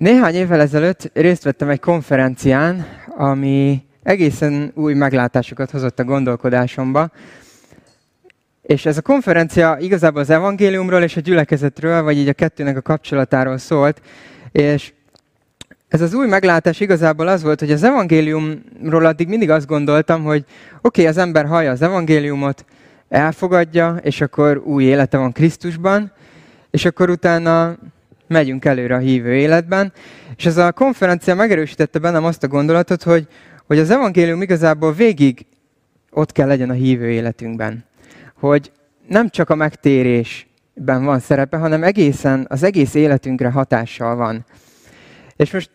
Néhány évvel ezelőtt részt vettem egy konferencián, ami egészen új meglátásokat hozott a gondolkodásomba. És ez a konferencia igazából az evangéliumról és a gyülekezetről, vagy így a kettőnek a kapcsolatáról szólt. És ez az új meglátás igazából az volt, hogy az evangéliumról addig mindig azt gondoltam, hogy oké, okay, az ember hallja az evangéliumot, elfogadja, és akkor új élete van Krisztusban, és akkor utána megyünk előre a hívő életben. És ez a konferencia megerősítette bennem azt a gondolatot, hogy, hogy az evangélium igazából végig ott kell legyen a hívő életünkben. Hogy nem csak a megtérésben van szerepe, hanem egészen az egész életünkre hatással van. És most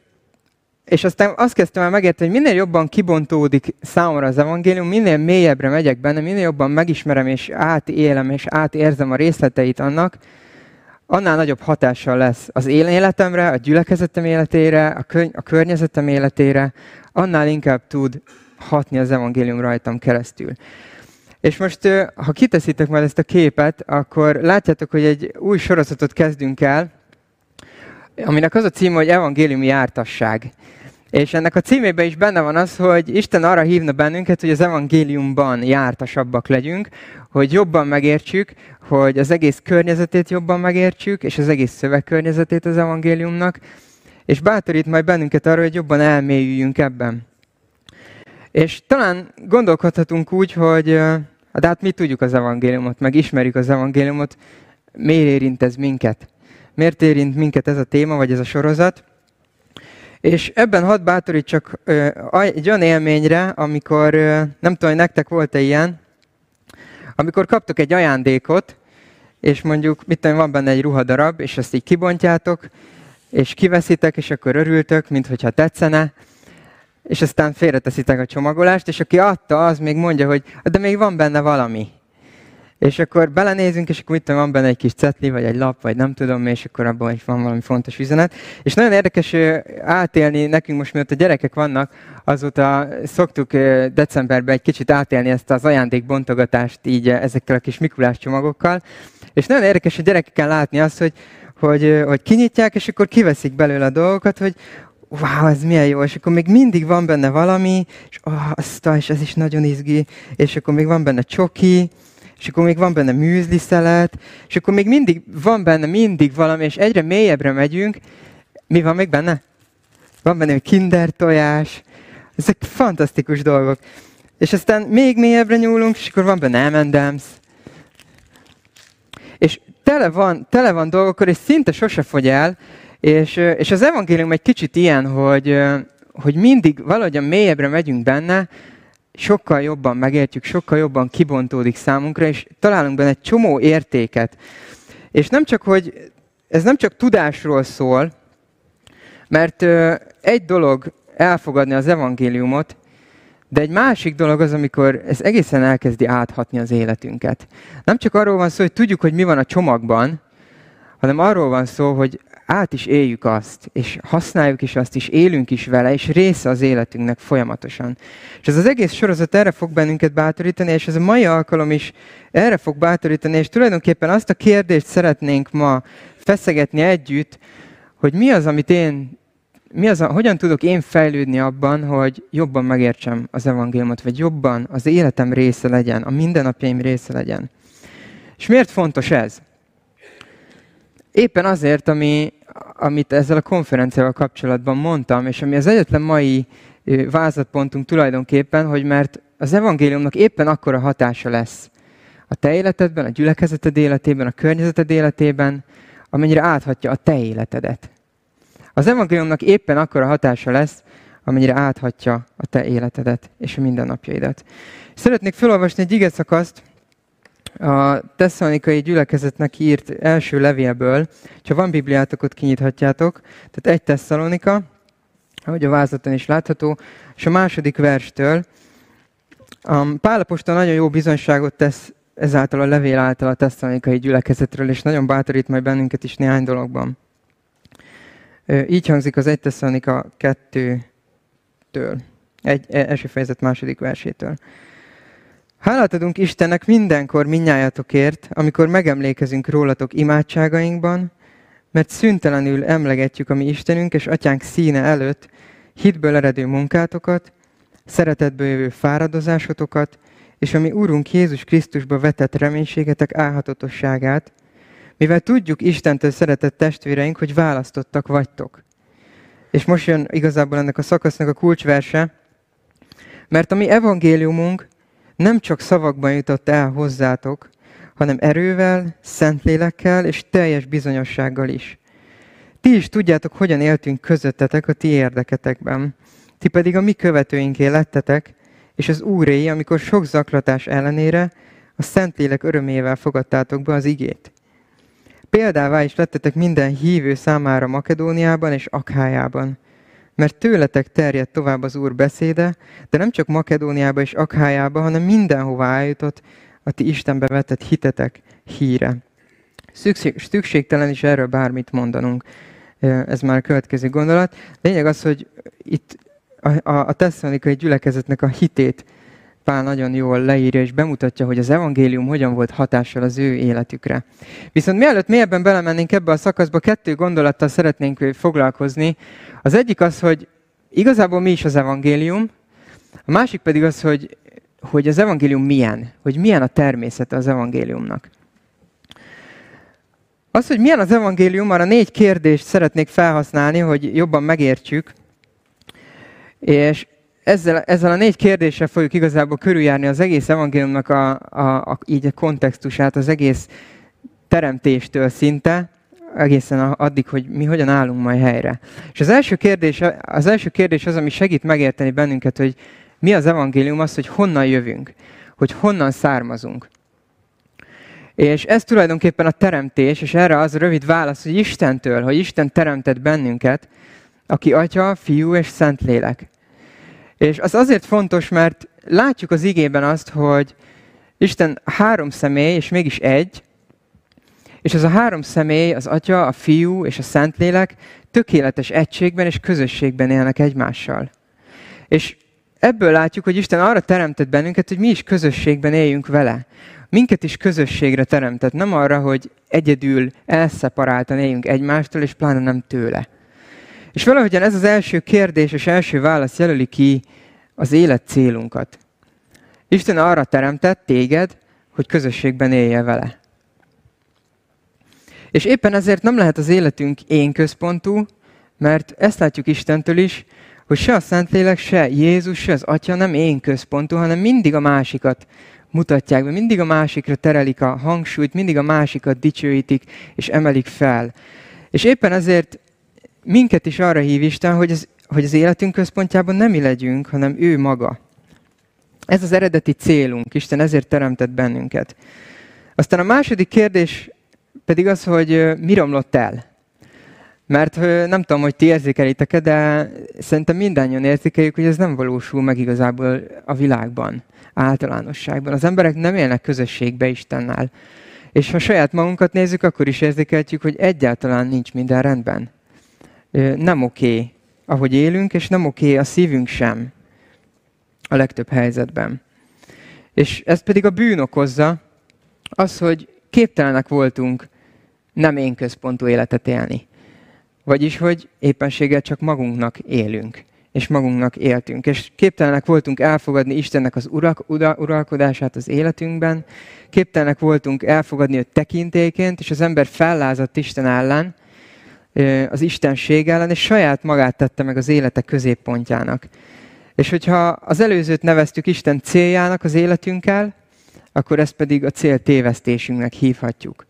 és aztán azt kezdtem el megérteni, hogy minél jobban kibontódik számomra az evangélium, minél mélyebbre megyek benne, minél jobban megismerem és átélem és átérzem a részleteit annak, annál nagyobb hatással lesz az én életemre, a gyülekezetem életére, a, kö- a környezetem életére, annál inkább tud hatni az evangélium rajtam keresztül. És most, ha kiteszitek majd ezt a képet, akkor látjátok, hogy egy új sorozatot kezdünk el, aminek az a címe, hogy evangéliumi jártasság. És ennek a címében is benne van az, hogy Isten arra hívna bennünket, hogy az evangéliumban jártasabbak legyünk, hogy jobban megértsük, hogy az egész környezetét jobban megértsük, és az egész szövegkörnyezetét az evangéliumnak, és bátorít majd bennünket arra, hogy jobban elmélyüljünk ebben. És talán gondolkodhatunk úgy, hogy de hát mi tudjuk az evangéliumot, meg ismerjük az evangéliumot, miért érint ez minket? Miért érint minket ez a téma, vagy ez a sorozat? És ebben hadd bátorítsak egy olyan élményre, amikor, nem tudom, hogy nektek volt-e ilyen, amikor kaptok egy ajándékot, és mondjuk, mit tudom, van benne egy ruhadarab, és ezt így kibontjátok, és kiveszitek, és akkor örültök, mintha tetszene, és aztán félreteszitek a csomagolást, és aki adta, az még mondja, hogy de még van benne valami. És akkor belenézünk, és akkor tudom, van benne egy kis cetli, vagy egy lap, vagy nem tudom, és akkor abban is van valami fontos üzenet. És nagyon érdekes átélni nekünk most, miatt a gyerekek vannak, azóta szoktuk decemberben egy kicsit átélni ezt az ajándékbontogatást így ezekkel a kis Mikulás csomagokkal. És nagyon érdekes a gyerekeken látni azt, hogy, hogy, hogy kinyitják, és akkor kiveszik belőle a dolgokat, hogy, wow, ez milyen jó, és akkor még mindig van benne valami, és oh, azt, és ez is nagyon izgi, és akkor még van benne csoki, és akkor még van benne műzli szelet, és akkor még mindig van benne mindig valami, és egyre mélyebbre megyünk. Mi van még benne? Van benne kinder tojás. Ezek fantasztikus dolgok. És aztán még mélyebbre nyúlunk, és akkor van benne M&M's. És tele van, tele van dolgokkal, és szinte sose fogy el. És, és az evangélium egy kicsit ilyen, hogy, hogy mindig valahogy a mélyebbre megyünk benne, sokkal jobban megértjük, sokkal jobban kibontódik számunkra, és találunk benne egy csomó értéket. És nem csak, hogy ez nem csak tudásról szól, mert egy dolog elfogadni az evangéliumot, de egy másik dolog az, amikor ez egészen elkezdi áthatni az életünket. Nem csak arról van szó, hogy tudjuk, hogy mi van a csomagban, hanem arról van szó, hogy át is éljük azt, és használjuk is azt, és élünk is vele, és része az életünknek folyamatosan. És ez az egész sorozat erre fog bennünket bátorítani, és ez a mai alkalom is erre fog bátorítani, és tulajdonképpen azt a kérdést szeretnénk ma feszegetni együtt, hogy mi az, amit én, mi az, hogyan tudok én fejlődni abban, hogy jobban megértsem az evangéliumot, vagy jobban az életem része legyen, a mindennapjaim része legyen. És miért fontos ez? Éppen azért, ami, amit ezzel a konferenciával kapcsolatban mondtam, és ami az egyetlen mai vázatpontunk tulajdonképpen, hogy mert az evangéliumnak éppen akkora hatása lesz a te életedben, a gyülekezeted életében, a környezeted életében, amennyire áthatja a te életedet. Az evangéliumnak éppen akkora hatása lesz, amennyire áthatja a te életedet és a mindennapjaidat. Szeretnék felolvasni egy ige szakaszt, a tesszalonikai gyülekezetnek írt első levélből, ha van Bibliátok, ott kinyithatjátok. Tehát egy tesszalonika, ahogy a vázlaton is látható, és a második verstől. Um, Pálapostól nagyon jó bizonyságot tesz ezáltal a levél által a tesszalonikai gyülekezetről, és nagyon bátorít majd bennünket is néhány dologban. Így hangzik az egy tesszalonika kettőtől. Egy, e, első fejezet második versétől. Hálát adunk Istennek mindenkor minnyájatokért, amikor megemlékezünk rólatok imádságainkban, mert szüntelenül emlegetjük a mi Istenünk és Atyánk színe előtt hitből eredő munkátokat, szeretetből jövő fáradozásotokat, és ami Úrunk Jézus Krisztusba vetett reménységetek álhatatosságát, mivel tudjuk Istentől szeretett testvéreink, hogy választottak vagytok. És most jön igazából ennek a szakasznak a kulcsverse, mert a mi evangéliumunk nem csak szavakban jutott el hozzátok, hanem erővel, szentlélekkel és teljes bizonyossággal is. Ti is tudjátok, hogyan éltünk közöttetek a ti érdeketekben. Ti pedig a mi követőinké lettetek, és az Úré, amikor sok zaklatás ellenére a Szentlélek örömével fogadtátok be az igét. Példává is lettetek minden hívő számára Makedóniában és Akhájában, mert tőletek terjedt tovább az Úr beszéde, de nem csak Makedóniába és Akhájába, hanem mindenhová eljutott a ti Istenbe vetett hitetek híre. Szükség, szükségtelen is erről bármit mondanunk. Ez már a következő gondolat. Lényeg az, hogy itt a, a, a gyülekezetnek a hitét Pál nagyon jól leírja és bemutatja, hogy az evangélium hogyan volt hatással az ő életükre. Viszont mielőtt mélyebben belemennénk ebbe a szakaszba, kettő gondolattal szeretnénk foglalkozni. Az egyik az, hogy igazából mi is az evangélium, a másik pedig az, hogy, hogy az evangélium milyen, hogy milyen a természete az evangéliumnak. Az, hogy milyen az evangélium, arra négy kérdést szeretnék felhasználni, hogy jobban megértsük. És ezzel, ezzel a négy kérdéssel fogjuk igazából körüljárni az egész evangéliumnak a, a, a, így a kontextusát, az egész teremtéstől szinte, egészen addig, hogy mi hogyan állunk majd helyre. És az első kérdés az, első kérdés az ami segít megérteni bennünket, hogy mi az evangélium, az, hogy honnan jövünk, hogy honnan származunk. És ez tulajdonképpen a teremtés, és erre az a rövid válasz, hogy Istentől, hogy Isten teremtett bennünket, aki Atya, Fiú és Szentlélek. És az azért fontos, mert látjuk az igében azt, hogy Isten három személy, és mégis egy, és ez a három személy, az Atya, a Fiú és a Szentlélek tökéletes egységben és közösségben élnek egymással. És ebből látjuk, hogy Isten arra teremtett bennünket, hogy mi is közösségben éljünk vele. Minket is közösségre teremtett, nem arra, hogy egyedül elszeparáltan éljünk egymástól, és pláne nem tőle. És valahogyan ez az első kérdés és első válasz jelöli ki az élet célunkat. Isten arra teremtett téged, hogy közösségben élje vele. És éppen ezért nem lehet az életünk én központú, mert ezt látjuk Istentől is, hogy se a Szentlélek, se Jézus, se az Atya nem én központú, hanem mindig a másikat mutatják be, mindig a másikra terelik a hangsúlyt, mindig a másikat dicsőítik és emelik fel. És éppen ezért minket is arra hív Isten, hogy az, hogy az életünk központjában nem mi legyünk, hanem ő maga. Ez az eredeti célunk, Isten ezért teremtett bennünket. Aztán a második kérdés pedig az, hogy mi romlott el. Mert nem tudom, hogy ti érzékelitek-e, de szerintem mindannyian érzékeljük, hogy ez nem valósul meg igazából a világban, általánosságban. Az emberek nem élnek közösségbe Istennel. És ha saját magunkat nézzük, akkor is érzékelhetjük, hogy egyáltalán nincs minden rendben nem oké, okay, ahogy élünk, és nem oké a szívünk sem a legtöbb helyzetben. És ez pedig a bűn okozza, az, hogy képtelenek voltunk nem én központú életet élni. Vagyis, hogy éppenséggel csak magunknak élünk, és magunknak éltünk. És képtelenek voltunk elfogadni Istennek az urak, ura, uralkodását az életünkben, képtelenek voltunk elfogadni őt tekintéként, és az ember fellázadt Isten ellen, az istenség ellen, és saját magát tette meg az élete középpontjának. És hogyha az előzőt neveztük Isten céljának az életünkkel, akkor ezt pedig a cél tévesztésünknek hívhatjuk.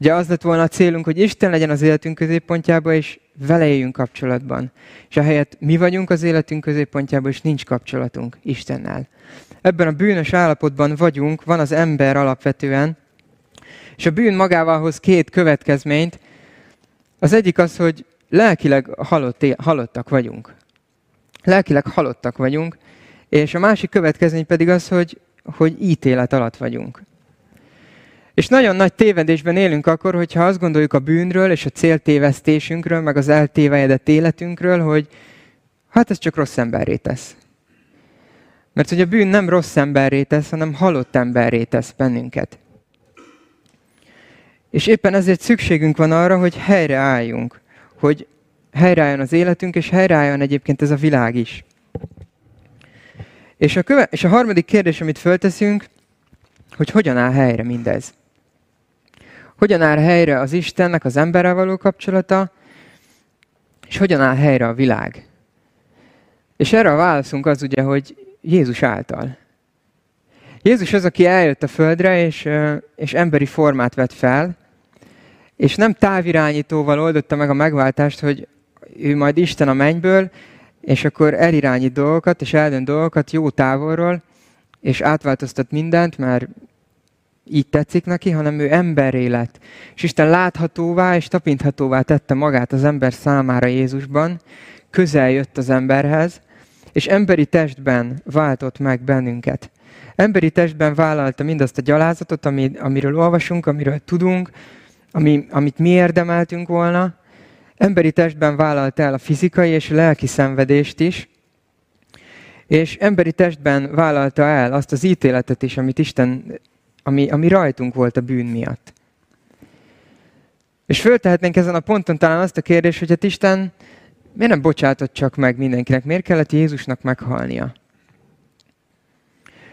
Ugye az lett volna a célunk, hogy Isten legyen az életünk középpontjában, és vele éljünk kapcsolatban. És ahelyett mi vagyunk az életünk középpontjában, és nincs kapcsolatunk Istennel. Ebben a bűnös állapotban vagyunk, van az ember alapvetően, és a bűn magával hoz két következményt, az egyik az, hogy lelkileg halott, halottak vagyunk. Lelkileg halottak vagyunk, és a másik következmény pedig az, hogy, hogy ítélet alatt vagyunk. És nagyon nagy tévedésben élünk akkor, hogyha azt gondoljuk a bűnről és a céltévesztésünkről, meg az eltévejedett életünkről, hogy hát ez csak rossz emberré tesz. Mert hogy a bűn nem rossz emberré tesz, hanem halott emberré tesz bennünket. És éppen ezért szükségünk van arra, hogy helyreálljunk, hogy helyreálljon az életünk, és helyreálljon egyébként ez a világ is. És a, köve- és a harmadik kérdés, amit fölteszünk, hogy hogyan áll helyre mindez. Hogyan áll helyre az Istennek az emberrel való kapcsolata, és hogyan áll helyre a világ. És erre a válaszunk az ugye, hogy Jézus által. Jézus az, aki eljött a földre, és, és emberi formát vett fel, és nem távirányítóval oldotta meg a megváltást, hogy ő majd Isten a mennyből, és akkor elirányít dolgokat, és eldönt dolgokat jó távolról, és átváltoztat mindent, mert így tetszik neki, hanem ő emberré lett. És Isten láthatóvá és tapinthatóvá tette magát az ember számára Jézusban, közel jött az emberhez, és emberi testben váltott meg bennünket. Emberi testben vállalta mindazt a gyalázatot, ami, amiről olvasunk, amiről tudunk, ami, amit mi érdemeltünk volna. Emberi testben vállalta el a fizikai és a lelki szenvedést is, és emberi testben vállalta el azt az ítéletet is, amit Isten, ami, ami rajtunk volt a bűn miatt. És föltehetnénk ezen a ponton talán azt a kérdést, hogy hát Isten miért nem bocsátott csak meg mindenkinek? Miért kellett Jézusnak meghalnia?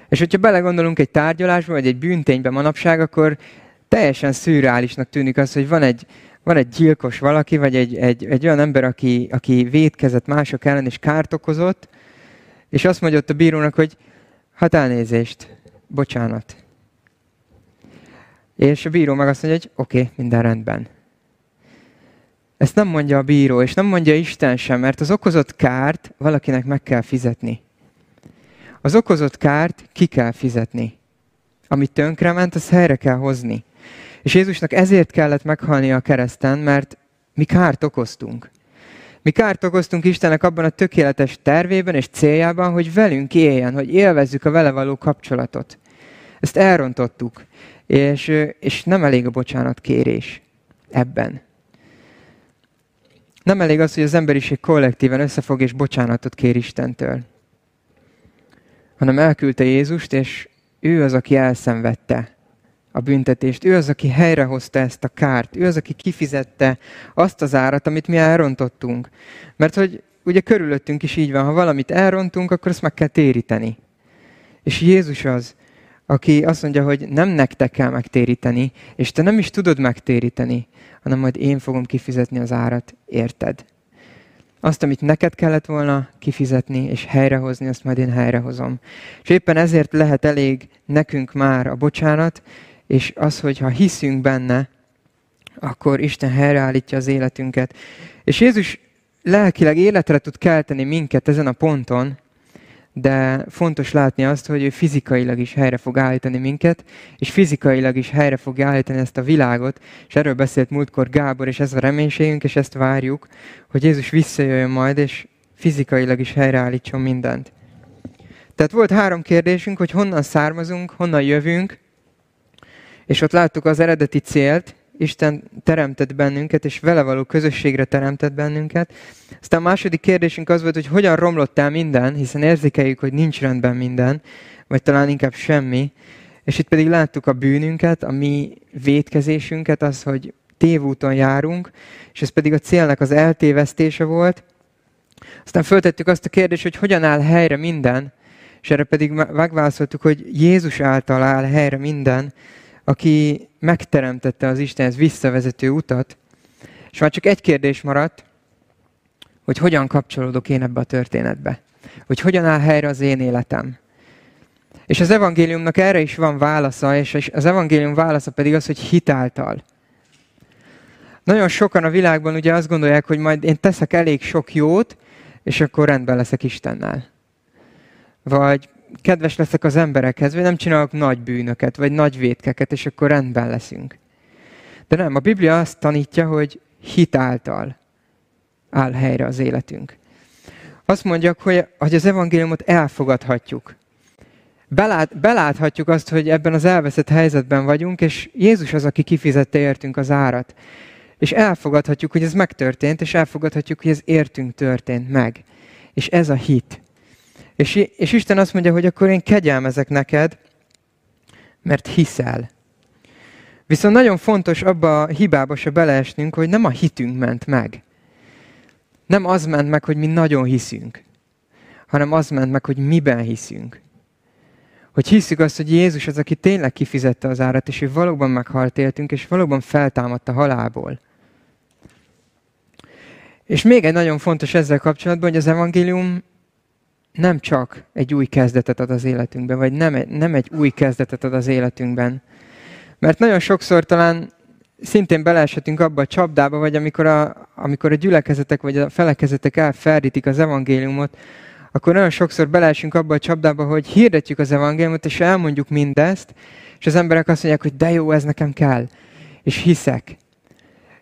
És hogyha belegondolunk egy tárgyalásba, vagy egy bűnténybe manapság, akkor teljesen szürreálisnak tűnik az, hogy van egy, van egy gyilkos valaki, vagy egy, egy, egy olyan ember, aki, aki védkezett mások ellen és kárt okozott, és azt mondja ott a bírónak, hogy hát elnézést, bocsánat. És a bíró meg azt mondja, hogy oké, okay, minden rendben. Ezt nem mondja a bíró, és nem mondja Isten sem, mert az okozott kárt valakinek meg kell fizetni. Az okozott kárt ki kell fizetni. Amit tönkrement, azt helyre kell hozni. És Jézusnak ezért kellett meghalni a kereszten, mert mi kárt okoztunk. Mi kárt okoztunk Istennek abban a tökéletes tervében és céljában, hogy velünk éljen, hogy élvezzük a vele való kapcsolatot. Ezt elrontottuk, és, és nem elég a bocsánat kérés ebben. Nem elég az, hogy az emberiség kollektíven összefog és bocsánatot kér Istentől, hanem elküldte Jézust, és ő az, aki elszenvedte a büntetést. Ő az, aki helyrehozta ezt a kárt. Ő az, aki kifizette azt az árat, amit mi elrontottunk. Mert hogy ugye körülöttünk is így van, ha valamit elrontunk, akkor azt meg kell téríteni. És Jézus az, aki azt mondja, hogy nem nektek kell megtéríteni, és te nem is tudod megtéríteni, hanem majd én fogom kifizetni az árat, érted? Azt, amit neked kellett volna kifizetni és helyrehozni, azt majd én helyrehozom. És éppen ezért lehet elég nekünk már a bocsánat, és az, hogy ha hiszünk benne, akkor Isten helyreállítja az életünket. És Jézus lelkileg életre tud kelteni minket ezen a ponton, de fontos látni azt, hogy ő fizikailag is helyre fog állítani minket, és fizikailag is helyre fog állítani ezt a világot, és erről beszélt múltkor Gábor, és ez a reménységünk, és ezt várjuk, hogy Jézus visszajöjjön majd, és fizikailag is helyreállítson mindent. Tehát volt három kérdésünk, hogy honnan származunk, honnan jövünk, és ott láttuk az eredeti célt, Isten teremtett bennünket, és vele való közösségre teremtett bennünket. Aztán a második kérdésünk az volt, hogy hogyan romlott el minden, hiszen érzékeljük, hogy nincs rendben minden, vagy talán inkább semmi. És itt pedig láttuk a bűnünket, a mi vétkezésünket, az, hogy tévúton járunk, és ez pedig a célnak az eltévesztése volt. Aztán föltettük azt a kérdést, hogy hogyan áll helyre minden, és erre pedig megválaszoltuk, hogy Jézus által áll helyre minden, aki megteremtette az Istenhez visszavezető utat, és már csak egy kérdés maradt, hogy hogyan kapcsolódok én ebbe a történetbe. Hogy hogyan áll helyre az én életem. És az evangéliumnak erre is van válasza, és az evangélium válasza pedig az, hogy hitáltal. Nagyon sokan a világban ugye azt gondolják, hogy majd én teszek elég sok jót, és akkor rendben leszek Istennel. Vagy kedves leszek az emberekhez, vagy nem csinálok nagy bűnöket, vagy nagy vétkeket, és akkor rendben leszünk. De nem, a Biblia azt tanítja, hogy hit által áll helyre az életünk. Azt mondják, hogy, hogy az evangéliumot elfogadhatjuk. Belát, beláthatjuk azt, hogy ebben az elveszett helyzetben vagyunk, és Jézus az, aki kifizette értünk az árat. És elfogadhatjuk, hogy ez megtörtént, és elfogadhatjuk, hogy ez értünk történt meg. És ez a hit. És, és Isten azt mondja, hogy akkor én kegyelmezek neked, mert hiszel. Viszont nagyon fontos abba a hibába se beleesnünk, hogy nem a hitünk ment meg. Nem az ment meg, hogy mi nagyon hiszünk, hanem az ment meg, hogy miben hiszünk. Hogy hiszük azt, hogy Jézus az, aki tényleg kifizette az árat, és ő valóban meghalt éltünk, és valóban feltámadt a halálból. És még egy nagyon fontos ezzel kapcsolatban, hogy az evangélium nem csak egy új kezdetet ad az életünkben, vagy nem, nem egy új kezdetet ad az életünkben. Mert nagyon sokszor talán szintén beleeshetünk abba a csapdába, vagy amikor a, amikor a gyülekezetek vagy a felekezetek elferdítik az evangéliumot, akkor nagyon sokszor beleesünk abba a csapdába, hogy hirdetjük az evangéliumot, és elmondjuk mindezt, és az emberek azt mondják, hogy de jó, ez nekem kell, és hiszek.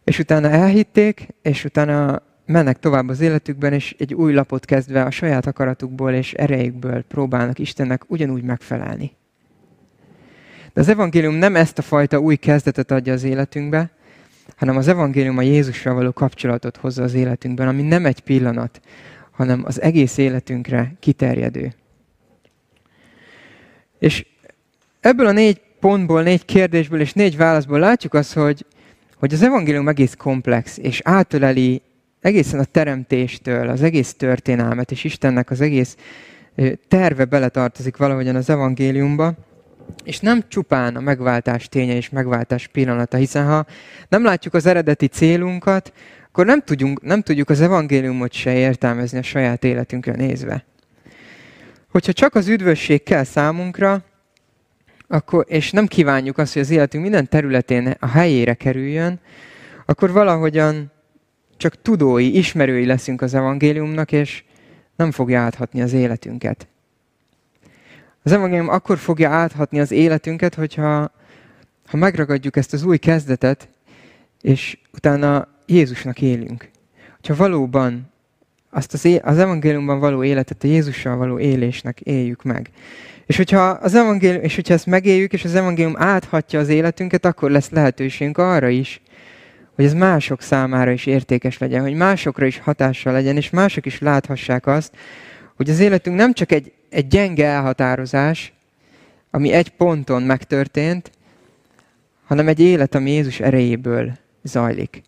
És utána elhitték, és utána mennek tovább az életükben, és egy új lapot kezdve a saját akaratukból és erejükből próbálnak Istennek ugyanúgy megfelelni. De az evangélium nem ezt a fajta új kezdetet adja az életünkbe, hanem az evangélium a Jézusra való kapcsolatot hozza az életünkben, ami nem egy pillanat, hanem az egész életünkre kiterjedő. És ebből a négy pontból, négy kérdésből és négy válaszból látjuk azt, hogy, hogy az evangélium egész komplex, és átöleli egészen a teremtéstől, az egész történelmet, és Istennek az egész terve beletartozik valahogyan az evangéliumba, és nem csupán a megváltás ténye és megváltás pillanata, hiszen ha nem látjuk az eredeti célunkat, akkor nem, tudjunk, nem tudjuk az evangéliumot se értelmezni a saját életünkre nézve. Hogyha csak az üdvösség kell számunkra, akkor, és nem kívánjuk azt, hogy az életünk minden területén a helyére kerüljön, akkor valahogyan csak tudói, ismerői leszünk az evangéliumnak, és nem fogja áthatni az életünket. Az evangélium akkor fogja áthatni az életünket, hogyha ha megragadjuk ezt az új kezdetet, és utána Jézusnak élünk. Hogyha valóban azt az, az evangéliumban való életet a Jézussal való élésnek éljük meg. És hogyha, az evangélium, és hogyha ezt megéljük, és az evangélium áthatja az életünket, akkor lesz lehetőségünk arra is, hogy ez mások számára is értékes legyen, hogy másokra is hatással legyen, és mások is láthassák azt, hogy az életünk nem csak egy, egy gyenge elhatározás, ami egy ponton megtörtént, hanem egy élet, ami Jézus erejéből zajlik.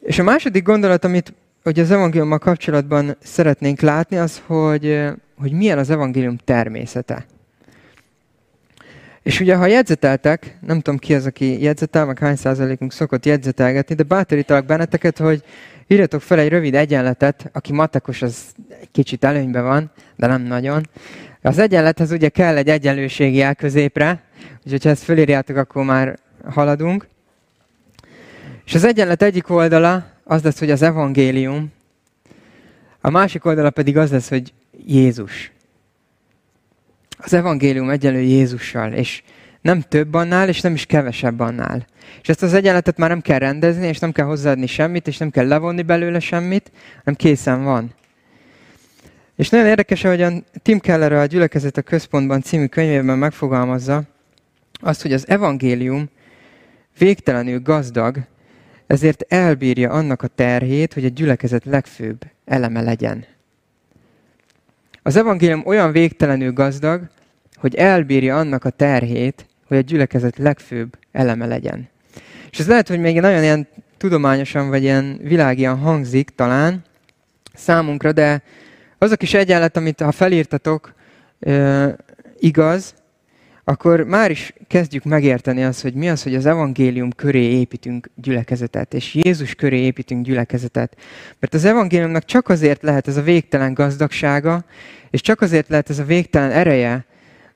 És a második gondolat, amit hogy az evangéliummal kapcsolatban szeretnénk látni, az, hogy, hogy milyen az evangélium természete. És ugye, ha jegyzeteltek, nem tudom ki az, aki jegyzetel, meg hány százalékunk szokott jegyzetelgetni, de bátorítalak benneteket, hogy írjatok fel egy rövid egyenletet, aki matekos, az egy kicsit előnyben van, de nem nagyon. Az egyenlethez ugye kell egy egyenlőségi el középre, úgyhogy ha ezt fölírjátok, akkor már haladunk. És az egyenlet egyik oldala az lesz, hogy az evangélium, a másik oldala pedig az lesz, hogy Jézus. Az evangélium egyenlő Jézussal, és nem több annál, és nem is kevesebb annál. És ezt az egyenletet már nem kell rendezni, és nem kell hozzáadni semmit, és nem kell levonni belőle semmit, hanem készen van. És nagyon érdekes, ahogyan Tim Keller a Gyülekezet a Központban című könyvében megfogalmazza azt, hogy az evangélium végtelenül gazdag, ezért elbírja annak a terhét, hogy a gyülekezet legfőbb eleme legyen. Az evangélium olyan végtelenül gazdag, hogy elbírja annak a terhét, hogy a gyülekezet legfőbb eleme legyen. És ez lehet, hogy még nagyon ilyen tudományosan, vagy ilyen világian hangzik talán számunkra, de az a kis egyenlet, amit ha felírtatok, igaz, akkor már is kezdjük megérteni azt, hogy mi az, hogy az evangélium köré építünk gyülekezetet, és Jézus köré építünk gyülekezetet. Mert az evangéliumnak csak azért lehet ez a végtelen gazdagsága, és csak azért lehet ez a végtelen ereje,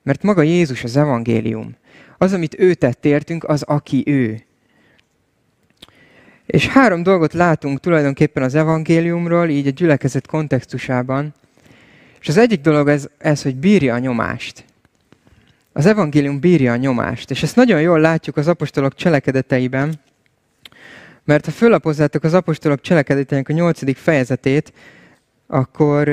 mert maga Jézus az evangélium. Az, amit ő tett értünk, az, aki ő. És három dolgot látunk tulajdonképpen az evangéliumról, így a gyülekezet kontextusában. És az egyik dolog ez, ez hogy bírja a nyomást az evangélium bírja a nyomást. És ezt nagyon jól látjuk az apostolok cselekedeteiben, mert ha föllapozzátok az apostolok cselekedeteinek a nyolcadik fejezetét, akkor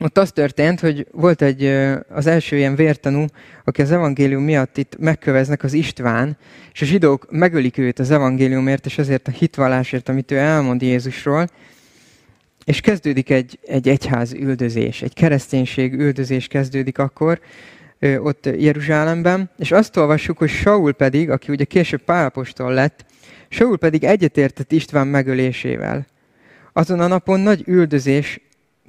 ott az történt, hogy volt egy, az első ilyen vértanú, aki az evangélium miatt itt megköveznek, az István, és a zsidók megölik őt az evangéliumért, és azért a hitvallásért, amit ő elmond Jézusról, és kezdődik egy, egy egyház üldözés, egy kereszténység üldözés kezdődik akkor, ott Jeruzsálemben, és azt olvassuk, hogy Saul pedig, aki ugye később pálapostól lett, Saul pedig egyetértett István megölésével. Azon a napon nagy üldözés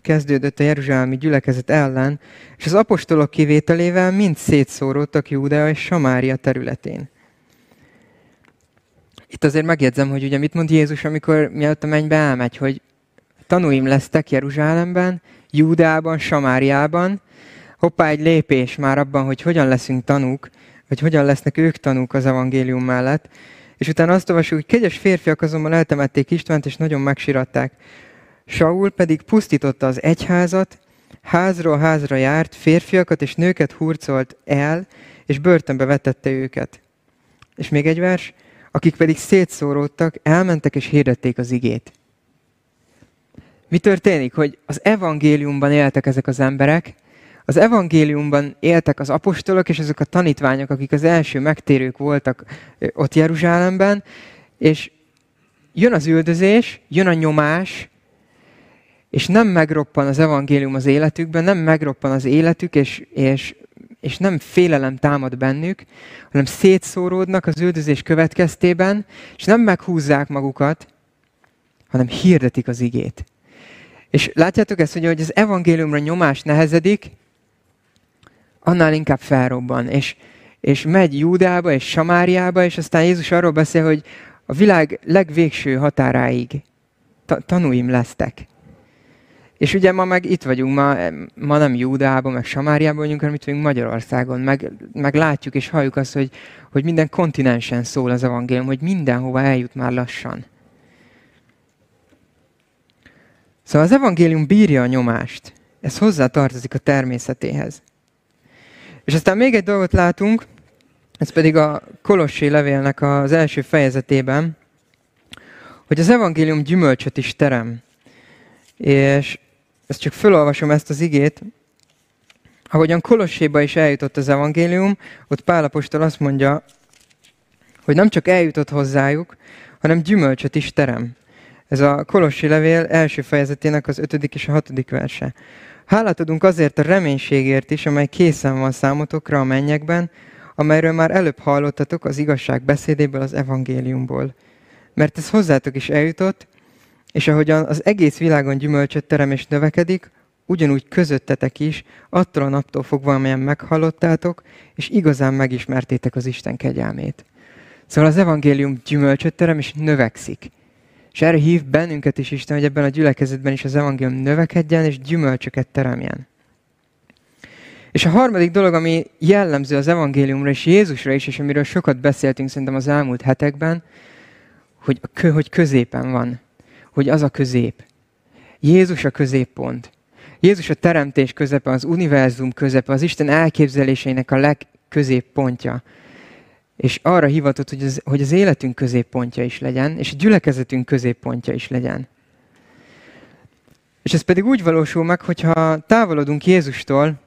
kezdődött a jeruzsálemi gyülekezet ellen, és az apostolok kivételével mind szétszóródtak Júdea és Samária területén. Itt azért megjegyzem, hogy ugye mit mond Jézus, amikor mielőtt a mennybe elmegy, hogy tanúim lesztek Jeruzsálemben, Júdeában, Samáriában. Hoppá, egy lépés már abban, hogy hogyan leszünk tanúk, vagy hogyan lesznek ők tanúk az evangélium mellett. És utána azt olvasjuk, hogy kegyes férfiak azonban eltemették Istvánt, és nagyon megsiratták. Saul pedig pusztította az egyházat, házról házra járt, férfiakat és nőket hurcolt el, és börtönbe vetette őket. És még egy vers, akik pedig szétszóródtak, elmentek és hirdették az igét. Mi történik? Hogy az evangéliumban éltek ezek az emberek, az evangéliumban éltek az apostolok és azok a tanítványok, akik az első megtérők voltak ott Jeruzsálemben, és jön az üldözés, jön a nyomás, és nem megroppan az evangélium az életükben, nem megroppan az életük, és, és, és nem félelem támad bennük, hanem szétszóródnak az üldözés következtében, és nem meghúzzák magukat, hanem hirdetik az igét. És látjátok ezt, hogy az evangéliumra nyomás nehezedik, annál inkább felrobban. És, és megy Júdába és Samáriába, és aztán Jézus arról beszél, hogy a világ legvégső határáig ta- tanúim lesztek. És ugye ma meg itt vagyunk, ma, ma nem Júdában, meg Samáriában vagyunk, hanem itt vagyunk Magyarországon. Meg, meg látjuk és halljuk azt, hogy, hogy minden kontinensen szól az evangélium, hogy mindenhova eljut már lassan. Szóval az evangélium bírja a nyomást. Ez hozzá tartozik a természetéhez. És aztán még egy dolgot látunk, ez pedig a Kolossi levélnek az első fejezetében, hogy az evangélium gyümölcsöt is terem. És ezt csak felolvasom ezt az igét. Ahogyan Kolosséba is eljutott az evangélium, ott Pálapostól azt mondja, hogy nem csak eljutott hozzájuk, hanem gyümölcsöt is terem. Ez a Kolossi levél első fejezetének az ötödik és a hatodik verse. Hálát adunk azért a reménységért is, amely készen van számotokra a mennyekben, amelyről már előbb hallottatok az igazság beszédéből, az evangéliumból. Mert ez hozzátok is eljutott, és ahogyan az egész világon gyümölcsöt terem és növekedik, ugyanúgy közöttetek is, attól a naptól fogva, amelyen meghallottátok, és igazán megismertétek az Isten kegyelmét. Szóval az evangélium gyümölcsöt terem és növekszik. És erre hív bennünket is Isten, hogy ebben a gyülekezetben is az evangélium növekedjen és gyümölcsöket teremjen. És a harmadik dolog, ami jellemző az evangéliumra és Jézusra is, és amiről sokat beszéltünk szerintem az elmúlt hetekben, hogy, hogy középen van. Hogy az a közép. Jézus a középpont. Jézus a teremtés közepe, az univerzum közepe, az Isten elképzeléseinek a legközéppontja és arra hivatott, hogy az, hogy az életünk középpontja is legyen, és a gyülekezetünk középpontja is legyen. És ez pedig úgy valósul meg, hogyha távolodunk Jézustól,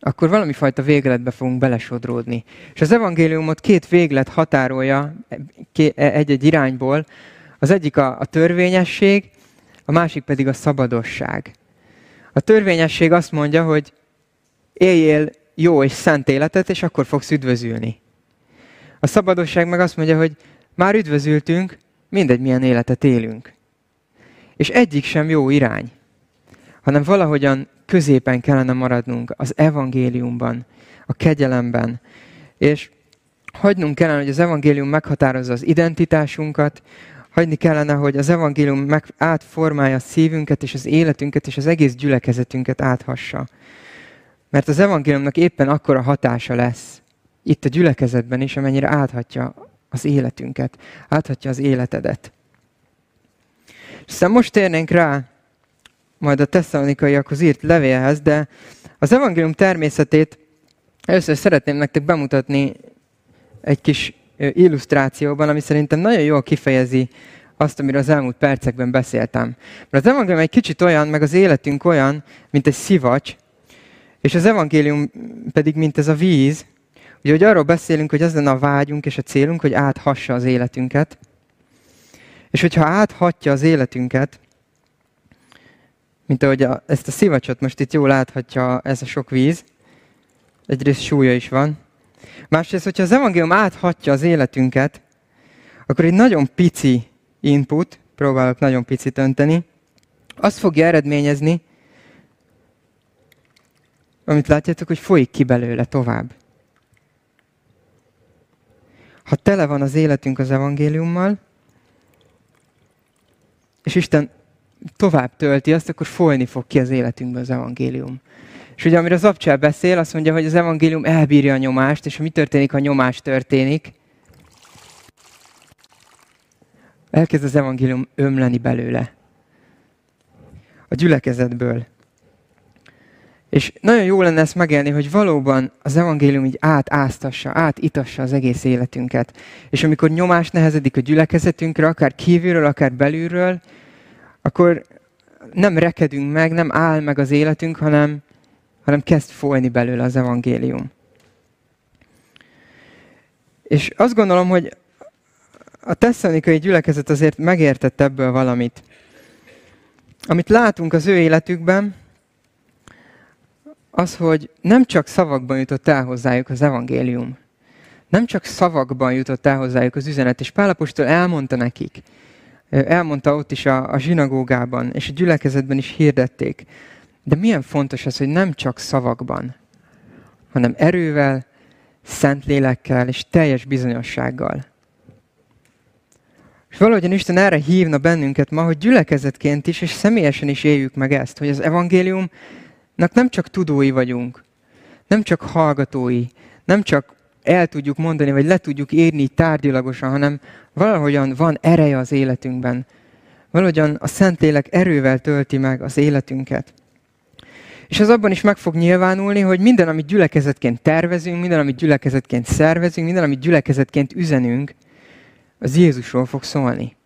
akkor valami fajta végletbe fogunk belesodródni. És az evangéliumot két véglet határolja egy-egy irányból. Az egyik a, a törvényesség, a másik pedig a szabadosság. A törvényesség azt mondja, hogy éljél jó és szent életet, és akkor fogsz üdvözülni. A szabadosság meg azt mondja, hogy már üdvözültünk, mindegy milyen életet élünk. És egyik sem jó irány, hanem valahogyan középen kellene maradnunk az evangéliumban, a kegyelemben. És hagynunk kellene, hogy az evangélium meghatározza az identitásunkat, hagyni kellene, hogy az evangélium meg átformálja a szívünket és az életünket és az egész gyülekezetünket áthassa. Mert az evangéliumnak éppen akkora hatása lesz, itt a gyülekezetben is, amennyire áthatja az életünket, áthatja az életedet. És aztán most térnénk rá majd a tesszalonikaiakhoz írt levélhez, de az evangélium természetét először szeretném nektek bemutatni egy kis illusztrációban, ami szerintem nagyon jól kifejezi azt, amiről az elmúlt percekben beszéltem. Mert az evangélium egy kicsit olyan, meg az életünk olyan, mint egy szivacs, és az evangélium pedig, mint ez a víz, Ugye, hogy arról beszélünk, hogy az lenne a vágyunk és a célunk, hogy áthassa az életünket. És hogyha áthatja az életünket, mint ahogy a, ezt a szivacsot most itt jól láthatja ez a sok víz, egyrészt súlya is van. Másrészt, hogyha az evangélium áthatja az életünket, akkor egy nagyon pici input, próbálok nagyon picit önteni, azt fogja eredményezni, amit látjátok, hogy folyik ki belőle tovább. Ha tele van az életünk az evangéliummal, és Isten tovább tölti azt, akkor folyni fog ki az életünkbe az evangélium. És ugye, amire az abcsel beszél, azt mondja, hogy az evangélium elbírja a nyomást, és mi történik, ha nyomás történik? Elkezd az evangélium ömleni belőle. A gyülekezetből. És nagyon jó lenne ezt megélni, hogy valóban az evangélium így átáztassa, átitassa az egész életünket. És amikor nyomás nehezedik a gyülekezetünkre, akár kívülről, akár belülről, akkor nem rekedünk meg, nem áll meg az életünk, hanem, hanem kezd folyni belőle az evangélium. És azt gondolom, hogy a tesszanikai gyülekezet azért megértett ebből valamit. Amit látunk az ő életükben, az, hogy nem csak szavakban jutott el hozzájuk az evangélium, nem csak szavakban jutott el hozzájuk az üzenet, és Pálapostól elmondta nekik, elmondta ott is a, a zsinagógában, és a gyülekezetben is hirdették. De milyen fontos az, hogy nem csak szavakban, hanem erővel, szent lélekkel és teljes bizonyossággal. És valahogyan Isten erre hívna bennünket ma, hogy gyülekezetként is, és személyesen is éljük meg ezt, hogy az evangéliumnak nem csak tudói vagyunk, nem csak hallgatói, nem csak el tudjuk mondani, vagy le tudjuk írni tárgyilagosan, hanem valahogyan van ereje az életünkben. Valahogyan a Szentlélek erővel tölti meg az életünket. És az abban is meg fog nyilvánulni, hogy minden, amit gyülekezetként tervezünk, minden, amit gyülekezetként szervezünk, minden, amit gyülekezetként üzenünk, az Jézusról fog szólni.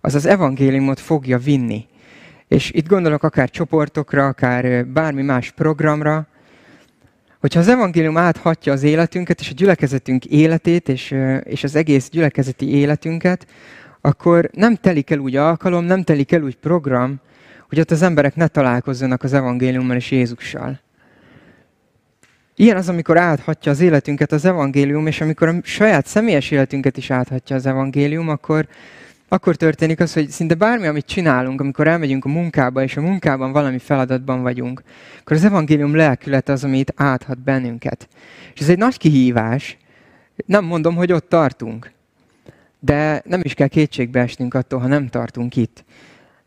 Az az evangéliumot fogja vinni. És itt gondolok akár csoportokra, akár bármi más programra, hogyha az evangélium áthatja az életünket, és a gyülekezetünk életét, és, és az egész gyülekezeti életünket, akkor nem telik el úgy alkalom, nem telik el úgy program, hogy ott az emberek ne találkozzanak az evangéliummal és Jézussal. Ilyen az, amikor áthatja az életünket az evangélium, és amikor a saját személyes életünket is áthatja az evangélium, akkor, akkor történik az, hogy szinte bármi, amit csinálunk, amikor elmegyünk a munkába, és a munkában valami feladatban vagyunk, akkor az evangélium lelkülete az, ami itt áthat bennünket. És ez egy nagy kihívás. Nem mondom, hogy ott tartunk. De nem is kell kétségbe esnünk attól, ha nem tartunk itt.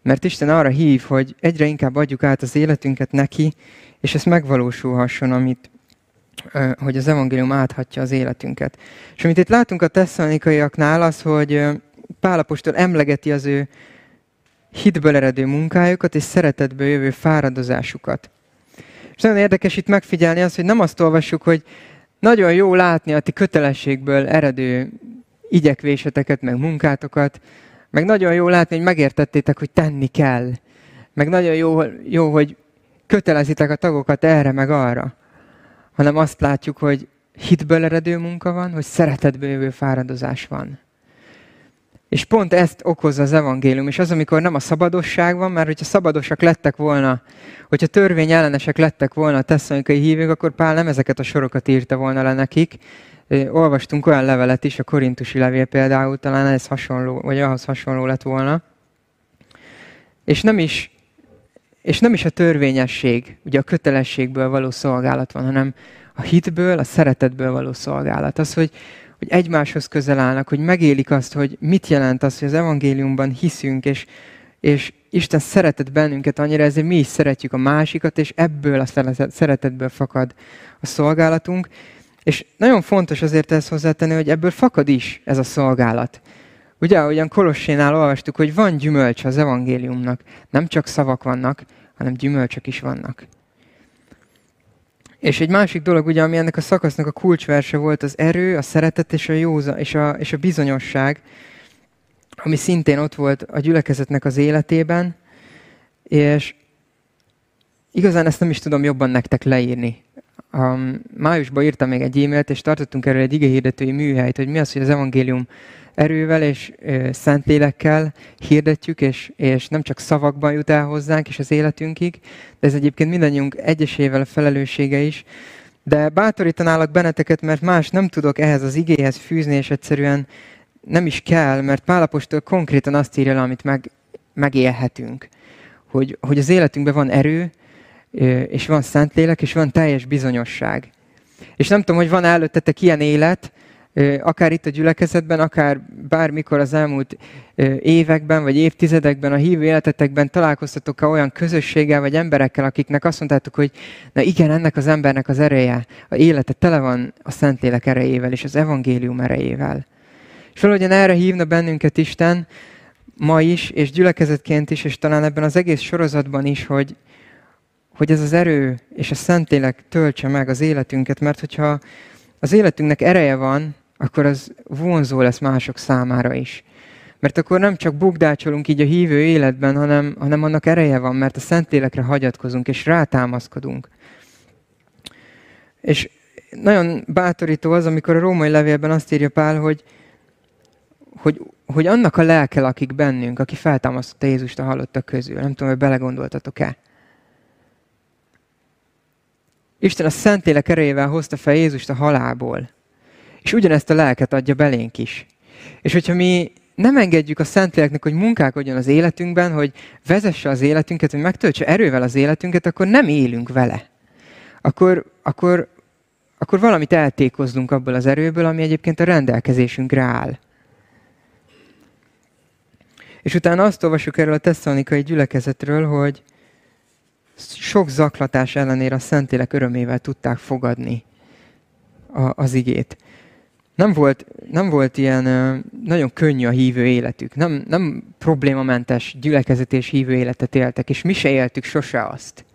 Mert Isten arra hív, hogy egyre inkább adjuk át az életünket neki, és ez megvalósulhasson, amit, hogy az evangélium áthatja az életünket. És amit itt látunk a tesszalonikaiaknál az, hogy Pálapostól emlegeti az ő hitből eredő munkájukat és szeretetből jövő fáradozásukat. És nagyon érdekes itt megfigyelni azt, hogy nem azt olvassuk, hogy nagyon jó látni a ti kötelességből eredő igyekvéseteket, meg munkátokat, meg nagyon jó látni, hogy megértettétek, hogy tenni kell. Meg nagyon jó, jó hogy kötelezitek a tagokat erre, meg arra. Hanem azt látjuk, hogy hitből eredő munka van, hogy szeretetből jövő fáradozás van. És pont ezt okozza az evangélium, és az, amikor nem a szabadosság van, mert hogyha szabadosak lettek volna, hogyha törvény ellenesek lettek volna a tesszonikai hívők, akkor Pál nem ezeket a sorokat írta volna le nekik. Olvastunk olyan levelet is, a korintusi levél például, talán ez hasonló, vagy ahhoz hasonló lett volna. És nem is, és nem is a törvényesség, ugye a kötelességből való szolgálat van, hanem a hitből, a szeretetből való szolgálat. Az, hogy, hogy egymáshoz közel állnak, hogy megélik azt, hogy mit jelent az, hogy az evangéliumban hiszünk, és, és Isten szeretett bennünket annyira, ezért mi is szeretjük a másikat, és ebből a szeretetből fakad a szolgálatunk. És nagyon fontos azért ezt hozzátenni, hogy ebből fakad is ez a szolgálat. Ugye, ahogyan Kolossénál olvastuk, hogy van gyümölcs az evangéliumnak. Nem csak szavak vannak, hanem gyümölcsök is vannak. És egy másik dolog, ugye, ami ennek a szakasznak a kulcsverse volt, az erő, a szeretet és a józa, és a, és a bizonyosság, ami szintén ott volt a gyülekezetnek az életében, és igazán ezt nem is tudom jobban nektek leírni. Um, májusban írtam még egy e-mailt, és tartottunk erről egy igehirdetői műhelyt, hogy mi az, hogy az evangélium erővel és ö, szentlélekkel hirdetjük, és, és nem csak szavakban jut el hozzánk és az életünkig, de ez egyébként mindannyiunk egyesével a felelőssége is, De bátorítanálak benneteket, mert más nem tudok ehhez az igéhez fűzni, és egyszerűen nem is kell, mert Pálapostól konkrétan azt írja le, amit meg, megélhetünk. Hogy, hogy az életünkben van erő, és van Szentlélek, és van teljes bizonyosság. És nem tudom, hogy van előttetek ilyen élet, akár itt a gyülekezetben, akár bármikor az elmúlt években vagy évtizedekben a hívő életetekben találkoztatok-e olyan közösséggel vagy emberekkel, akiknek azt mondtátok, hogy na igen, ennek az embernek az ereje, a élete tele van a Szentlélek erejével és az evangélium erejével. És valahogyan erre hívna bennünket Isten ma is, és gyülekezetként is, és talán ebben az egész sorozatban is, hogy, hogy ez az erő és a Szentlélek töltse meg az életünket, mert hogyha az életünknek ereje van, akkor az vonzó lesz mások számára is. Mert akkor nem csak bukdácsolunk így a hívő életben, hanem, hanem annak ereje van, mert a Szentlélekre hagyatkozunk, és rátámaszkodunk. És nagyon bátorító az, amikor a római levélben azt írja Pál, hogy, hogy, hogy annak a lelke lakik bennünk, aki feltámasztotta Jézust a halottak közül. Nem tudom, hogy belegondoltatok-e. Isten a Szentlélek erejével hozta fel Jézust a halálból. És ugyanezt a lelket adja belénk is. És hogyha mi nem engedjük a Szentléleknek, hogy munkálkodjon az életünkben, hogy vezesse az életünket, hogy megtöltse erővel az életünket, akkor nem élünk vele. Akkor, akkor, akkor valamit eltékozlunk abból az erőből, ami egyébként a rendelkezésünkre áll. És utána azt olvasjuk erről a tesszalonikai gyülekezetről, hogy sok zaklatás ellenére a Szentlélek örömével tudták fogadni a, az igét. Nem volt, nem volt ilyen nagyon könnyű a hívő életük. Nem, nem problémamentes gyülekezet hívő életet éltek, és mi se éltük sose azt.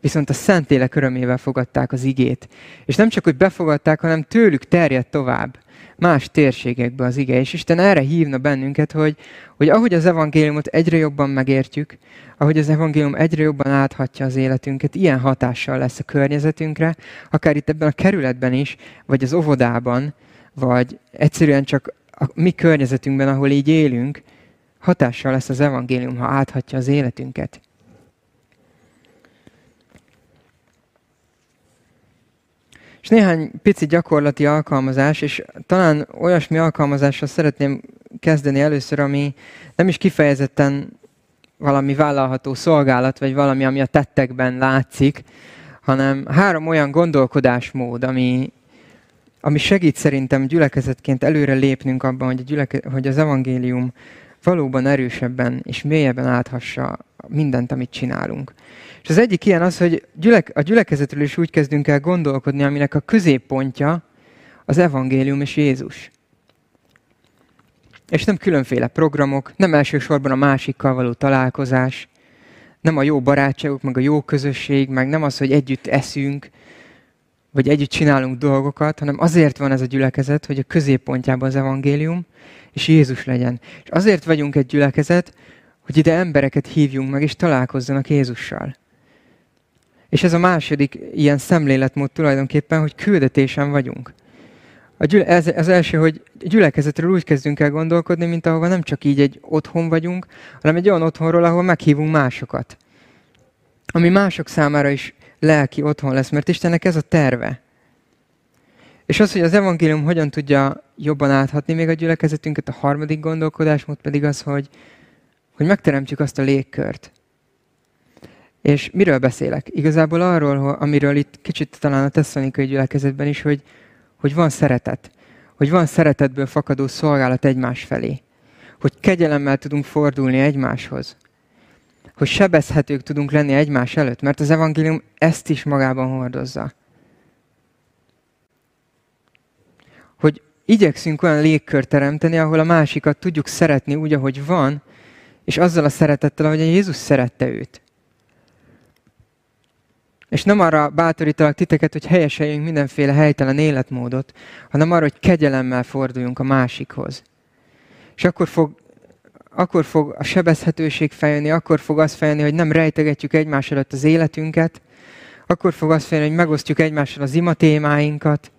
Viszont a Szentlélek örömével fogadták az igét. És nem csak, hogy befogadták, hanem tőlük terjedt tovább más térségekbe az ige. És Isten erre hívna bennünket, hogy, hogy ahogy az evangéliumot egyre jobban megértjük, ahogy az evangélium egyre jobban áthatja az életünket, ilyen hatással lesz a környezetünkre, akár itt ebben a kerületben is, vagy az óvodában, vagy egyszerűen csak a mi környezetünkben, ahol így élünk, hatással lesz az evangélium, ha áthatja az életünket. És néhány pici gyakorlati alkalmazás, és talán olyasmi alkalmazással szeretném kezdeni először, ami nem is kifejezetten valami vállalható szolgálat, vagy valami, ami a tettekben látszik, hanem három olyan gondolkodásmód, ami, ami segít szerintem gyülekezetként előre lépnünk abban, hogy, a gyüleke, hogy az evangélium valóban erősebben és mélyebben áthassa mindent, amit csinálunk. És az egyik ilyen az, hogy gyülek, a gyülekezetről is úgy kezdünk el gondolkodni, aminek a középpontja az evangélium és Jézus. És nem különféle programok, nem elsősorban a másikkal való találkozás, nem a jó barátságok, meg a jó közösség, meg nem az, hogy együtt eszünk, vagy együtt csinálunk dolgokat, hanem azért van ez a gyülekezet, hogy a középpontjában az evangélium, és Jézus legyen. És azért vagyunk egy gyülekezet, hogy ide embereket hívjunk meg, és találkozzanak Jézussal. És ez a második ilyen szemléletmód tulajdonképpen, hogy küldetésen vagyunk. A gyüle, ez, az első, hogy gyülekezetről úgy kezdünk el gondolkodni, mint ahova nem csak így egy otthon vagyunk, hanem egy olyan otthonról, ahol meghívunk másokat. Ami mások számára is lelki otthon lesz, mert Istennek ez a terve. És az, hogy az evangélium hogyan tudja jobban áthatni még a gyülekezetünket, a harmadik gondolkodásmód pedig az, hogy, hogy megteremtjük azt a légkört. És miről beszélek? Igazából arról, amiről itt kicsit talán a tesszonikai gyülekezetben is, hogy, hogy van szeretet. Hogy van szeretetből fakadó szolgálat egymás felé. Hogy kegyelemmel tudunk fordulni egymáshoz. Hogy sebezhetők tudunk lenni egymás előtt, mert az evangélium ezt is magában hordozza. Hogy igyekszünk olyan légkört teremteni, ahol a másikat tudjuk szeretni úgy, ahogy van, és azzal a szeretettel, ahogy Jézus szerette őt. És nem arra bátorítalak titeket, hogy helyeseljünk mindenféle helytelen életmódot, hanem arra, hogy kegyelemmel forduljunk a másikhoz. És akkor fog, akkor fog a sebezhetőség feljönni, akkor fog az feljönni, hogy nem rejtegetjük egymás előtt az életünket, akkor fog az feljönni, hogy megosztjuk egymással az ima témáinkat,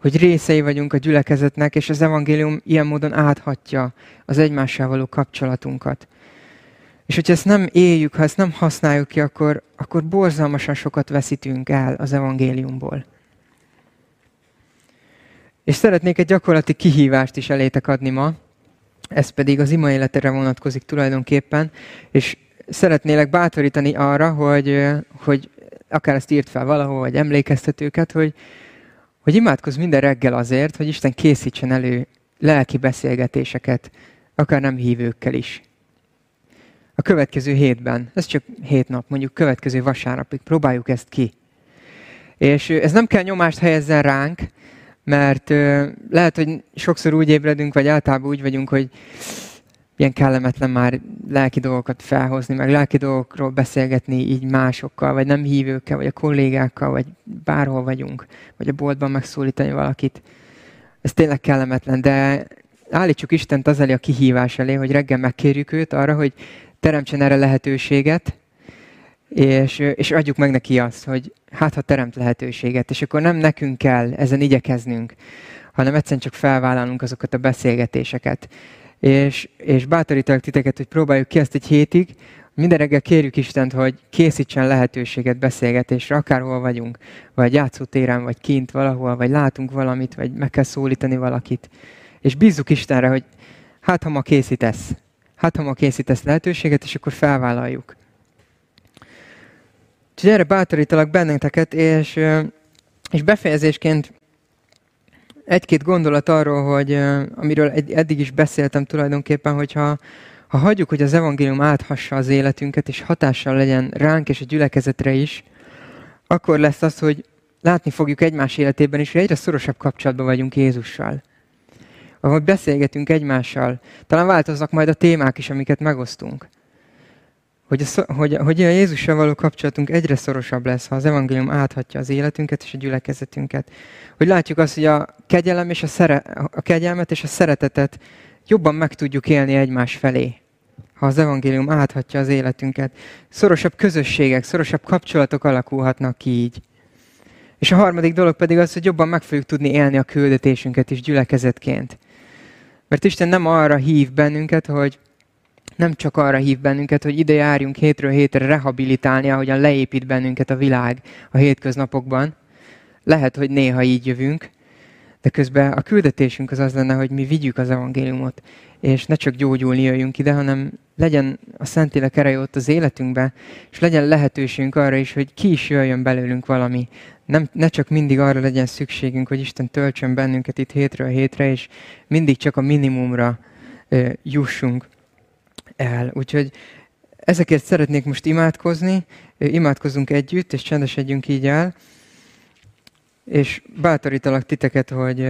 hogy részei vagyunk a gyülekezetnek, és az evangélium ilyen módon áthatja az egymással való kapcsolatunkat. És hogyha ezt nem éljük, ha ezt nem használjuk ki, akkor, akkor borzalmasan sokat veszítünk el az evangéliumból. És szeretnék egy gyakorlati kihívást is elétek adni ma, ez pedig az ima életére vonatkozik tulajdonképpen, és szeretnélek bátorítani arra, hogy, hogy akár ezt írt fel valahol, vagy emlékeztetőket, hogy, hogy imádkozz minden reggel azért, hogy Isten készítsen elő lelki beszélgetéseket, akár nem hívőkkel is. A következő hétben, ez csak hét nap, mondjuk következő vasárnapig, próbáljuk ezt ki. És ez nem kell nyomást helyezzen ránk, mert lehet, hogy sokszor úgy ébredünk, vagy általában úgy vagyunk, hogy ilyen kellemetlen már lelki dolgokat felhozni, meg lelki dolgokról beszélgetni így másokkal, vagy nem hívőkkel, vagy a kollégákkal, vagy bárhol vagyunk, vagy a boltban megszólítani valakit. Ez tényleg kellemetlen, de állítsuk Istent az elé a kihívás elé, hogy reggel megkérjük őt arra, hogy teremtsen erre lehetőséget, és, és adjuk meg neki azt, hogy hát ha teremt lehetőséget, és akkor nem nekünk kell ezen igyekeznünk, hanem egyszerűen csak felvállalunk azokat a beszélgetéseket. És, és bátorítalak titeket, hogy próbáljuk ki ezt egy hétig, minden reggel kérjük Istent, hogy készítsen lehetőséget beszélgetésre, akárhol vagyunk, vagy játszótéren, vagy kint valahol, vagy látunk valamit, vagy meg kell szólítani valakit. És bízzuk Istenre, hogy hát ha ma készítesz, hát ha ma készítesz lehetőséget, és akkor felvállaljuk. Úgyhogy erre bátorítalak benneteket, és, és befejezésként egy-két gondolat arról, hogy amiről eddig is beszéltem tulajdonképpen, hogyha ha hagyjuk, hogy az evangélium áthassa az életünket, és hatással legyen ránk és a gyülekezetre is, akkor lesz az, hogy látni fogjuk egymás életében is, hogy egyre szorosabb kapcsolatban vagyunk Jézussal. Ahogy beszélgetünk egymással, talán változnak majd a témák is, amiket megosztunk hogy a, hogy, hogy a Jézussal való kapcsolatunk egyre szorosabb lesz, ha az evangélium áthatja az életünket és a gyülekezetünket. Hogy látjuk azt, hogy a, kegyelem és a, szere, a kegyelmet és a szeretetet jobban meg tudjuk élni egymás felé, ha az evangélium áthatja az életünket. Szorosabb közösségek, szorosabb kapcsolatok alakulhatnak ki így. És a harmadik dolog pedig az, hogy jobban meg fogjuk tudni élni a küldetésünket is gyülekezetként. Mert Isten nem arra hív bennünket, hogy nem csak arra hív bennünket, hogy ide járjunk hétről hétre rehabilitálni, ahogyan leépít bennünket a világ a hétköznapokban. Lehet, hogy néha így jövünk, de közben a küldetésünk az az lenne, hogy mi vigyük az evangéliumot, és ne csak gyógyulni jöjjünk ide, hanem legyen a Szentlélek ereje ott az életünkben, és legyen lehetőségünk arra is, hogy ki is jöjjön belőlünk valami. Nem, ne csak mindig arra legyen szükségünk, hogy Isten töltsön bennünket itt hétről hétre, és mindig csak a minimumra ö, jussunk el. Úgyhogy ezekért szeretnék most imádkozni, imádkozunk együtt, és csendesedjünk így el, és bátorítalak titeket, hogy,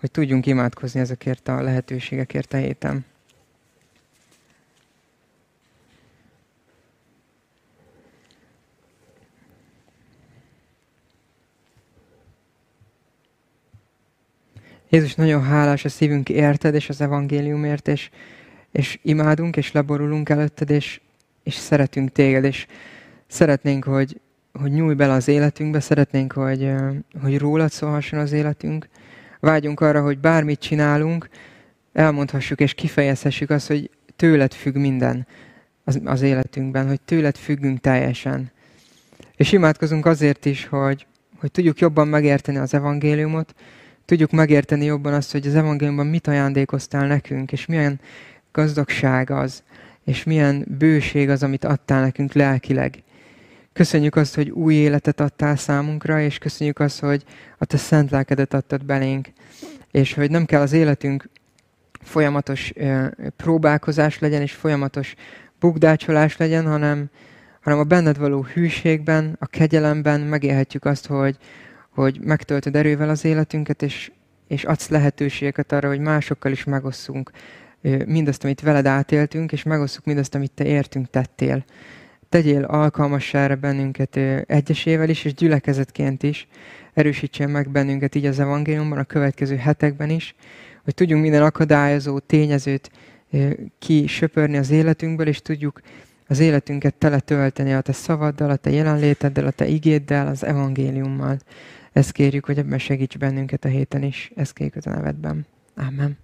hogy tudjunk imádkozni ezekért a lehetőségekért a héten. Jézus, nagyon hálás a szívünk érted, és az evangéliumért, és és imádunk, és leborulunk előtted, és, és szeretünk téged, és szeretnénk, hogy, hogy nyújj bele az életünkbe, szeretnénk, hogy, hogy rólad szólhasson az életünk. Vágyunk arra, hogy bármit csinálunk, elmondhassuk és kifejezhessük azt, hogy tőled függ minden az, az életünkben, hogy tőled függünk teljesen. És imádkozunk azért is, hogy, hogy tudjuk jobban megérteni az evangéliumot, tudjuk megérteni jobban azt, hogy az evangéliumban mit ajándékoztál nekünk, és milyen gazdagság az, és milyen bőség az, amit adtál nekünk lelkileg. Köszönjük azt, hogy új életet adtál számunkra, és köszönjük azt, hogy a te szent lelkedet adtad belénk, és hogy nem kell az életünk folyamatos próbálkozás legyen, és folyamatos bukdácsolás legyen, hanem, hanem a benned való hűségben, a kegyelemben megélhetjük azt, hogy, hogy megtöltöd erővel az életünket, és, és adsz lehetőségeket arra, hogy másokkal is megosszunk mindazt, amit veled átéltünk, és megosszuk mindazt, amit te értünk tettél. Tegyél alkalmassá erre bennünket egyesével is, és gyülekezetként is. Erősítsen meg bennünket így az evangéliumban a következő hetekben is, hogy tudjunk minden akadályozó tényezőt kisöpörni az életünkből, és tudjuk az életünket tele tölteni a te szavaddal, a te jelenléteddel, a te igéddel, az evangéliummal. Ezt kérjük, hogy ebben segíts bennünket a héten is. Ezt kérjük a nevedben. Amen.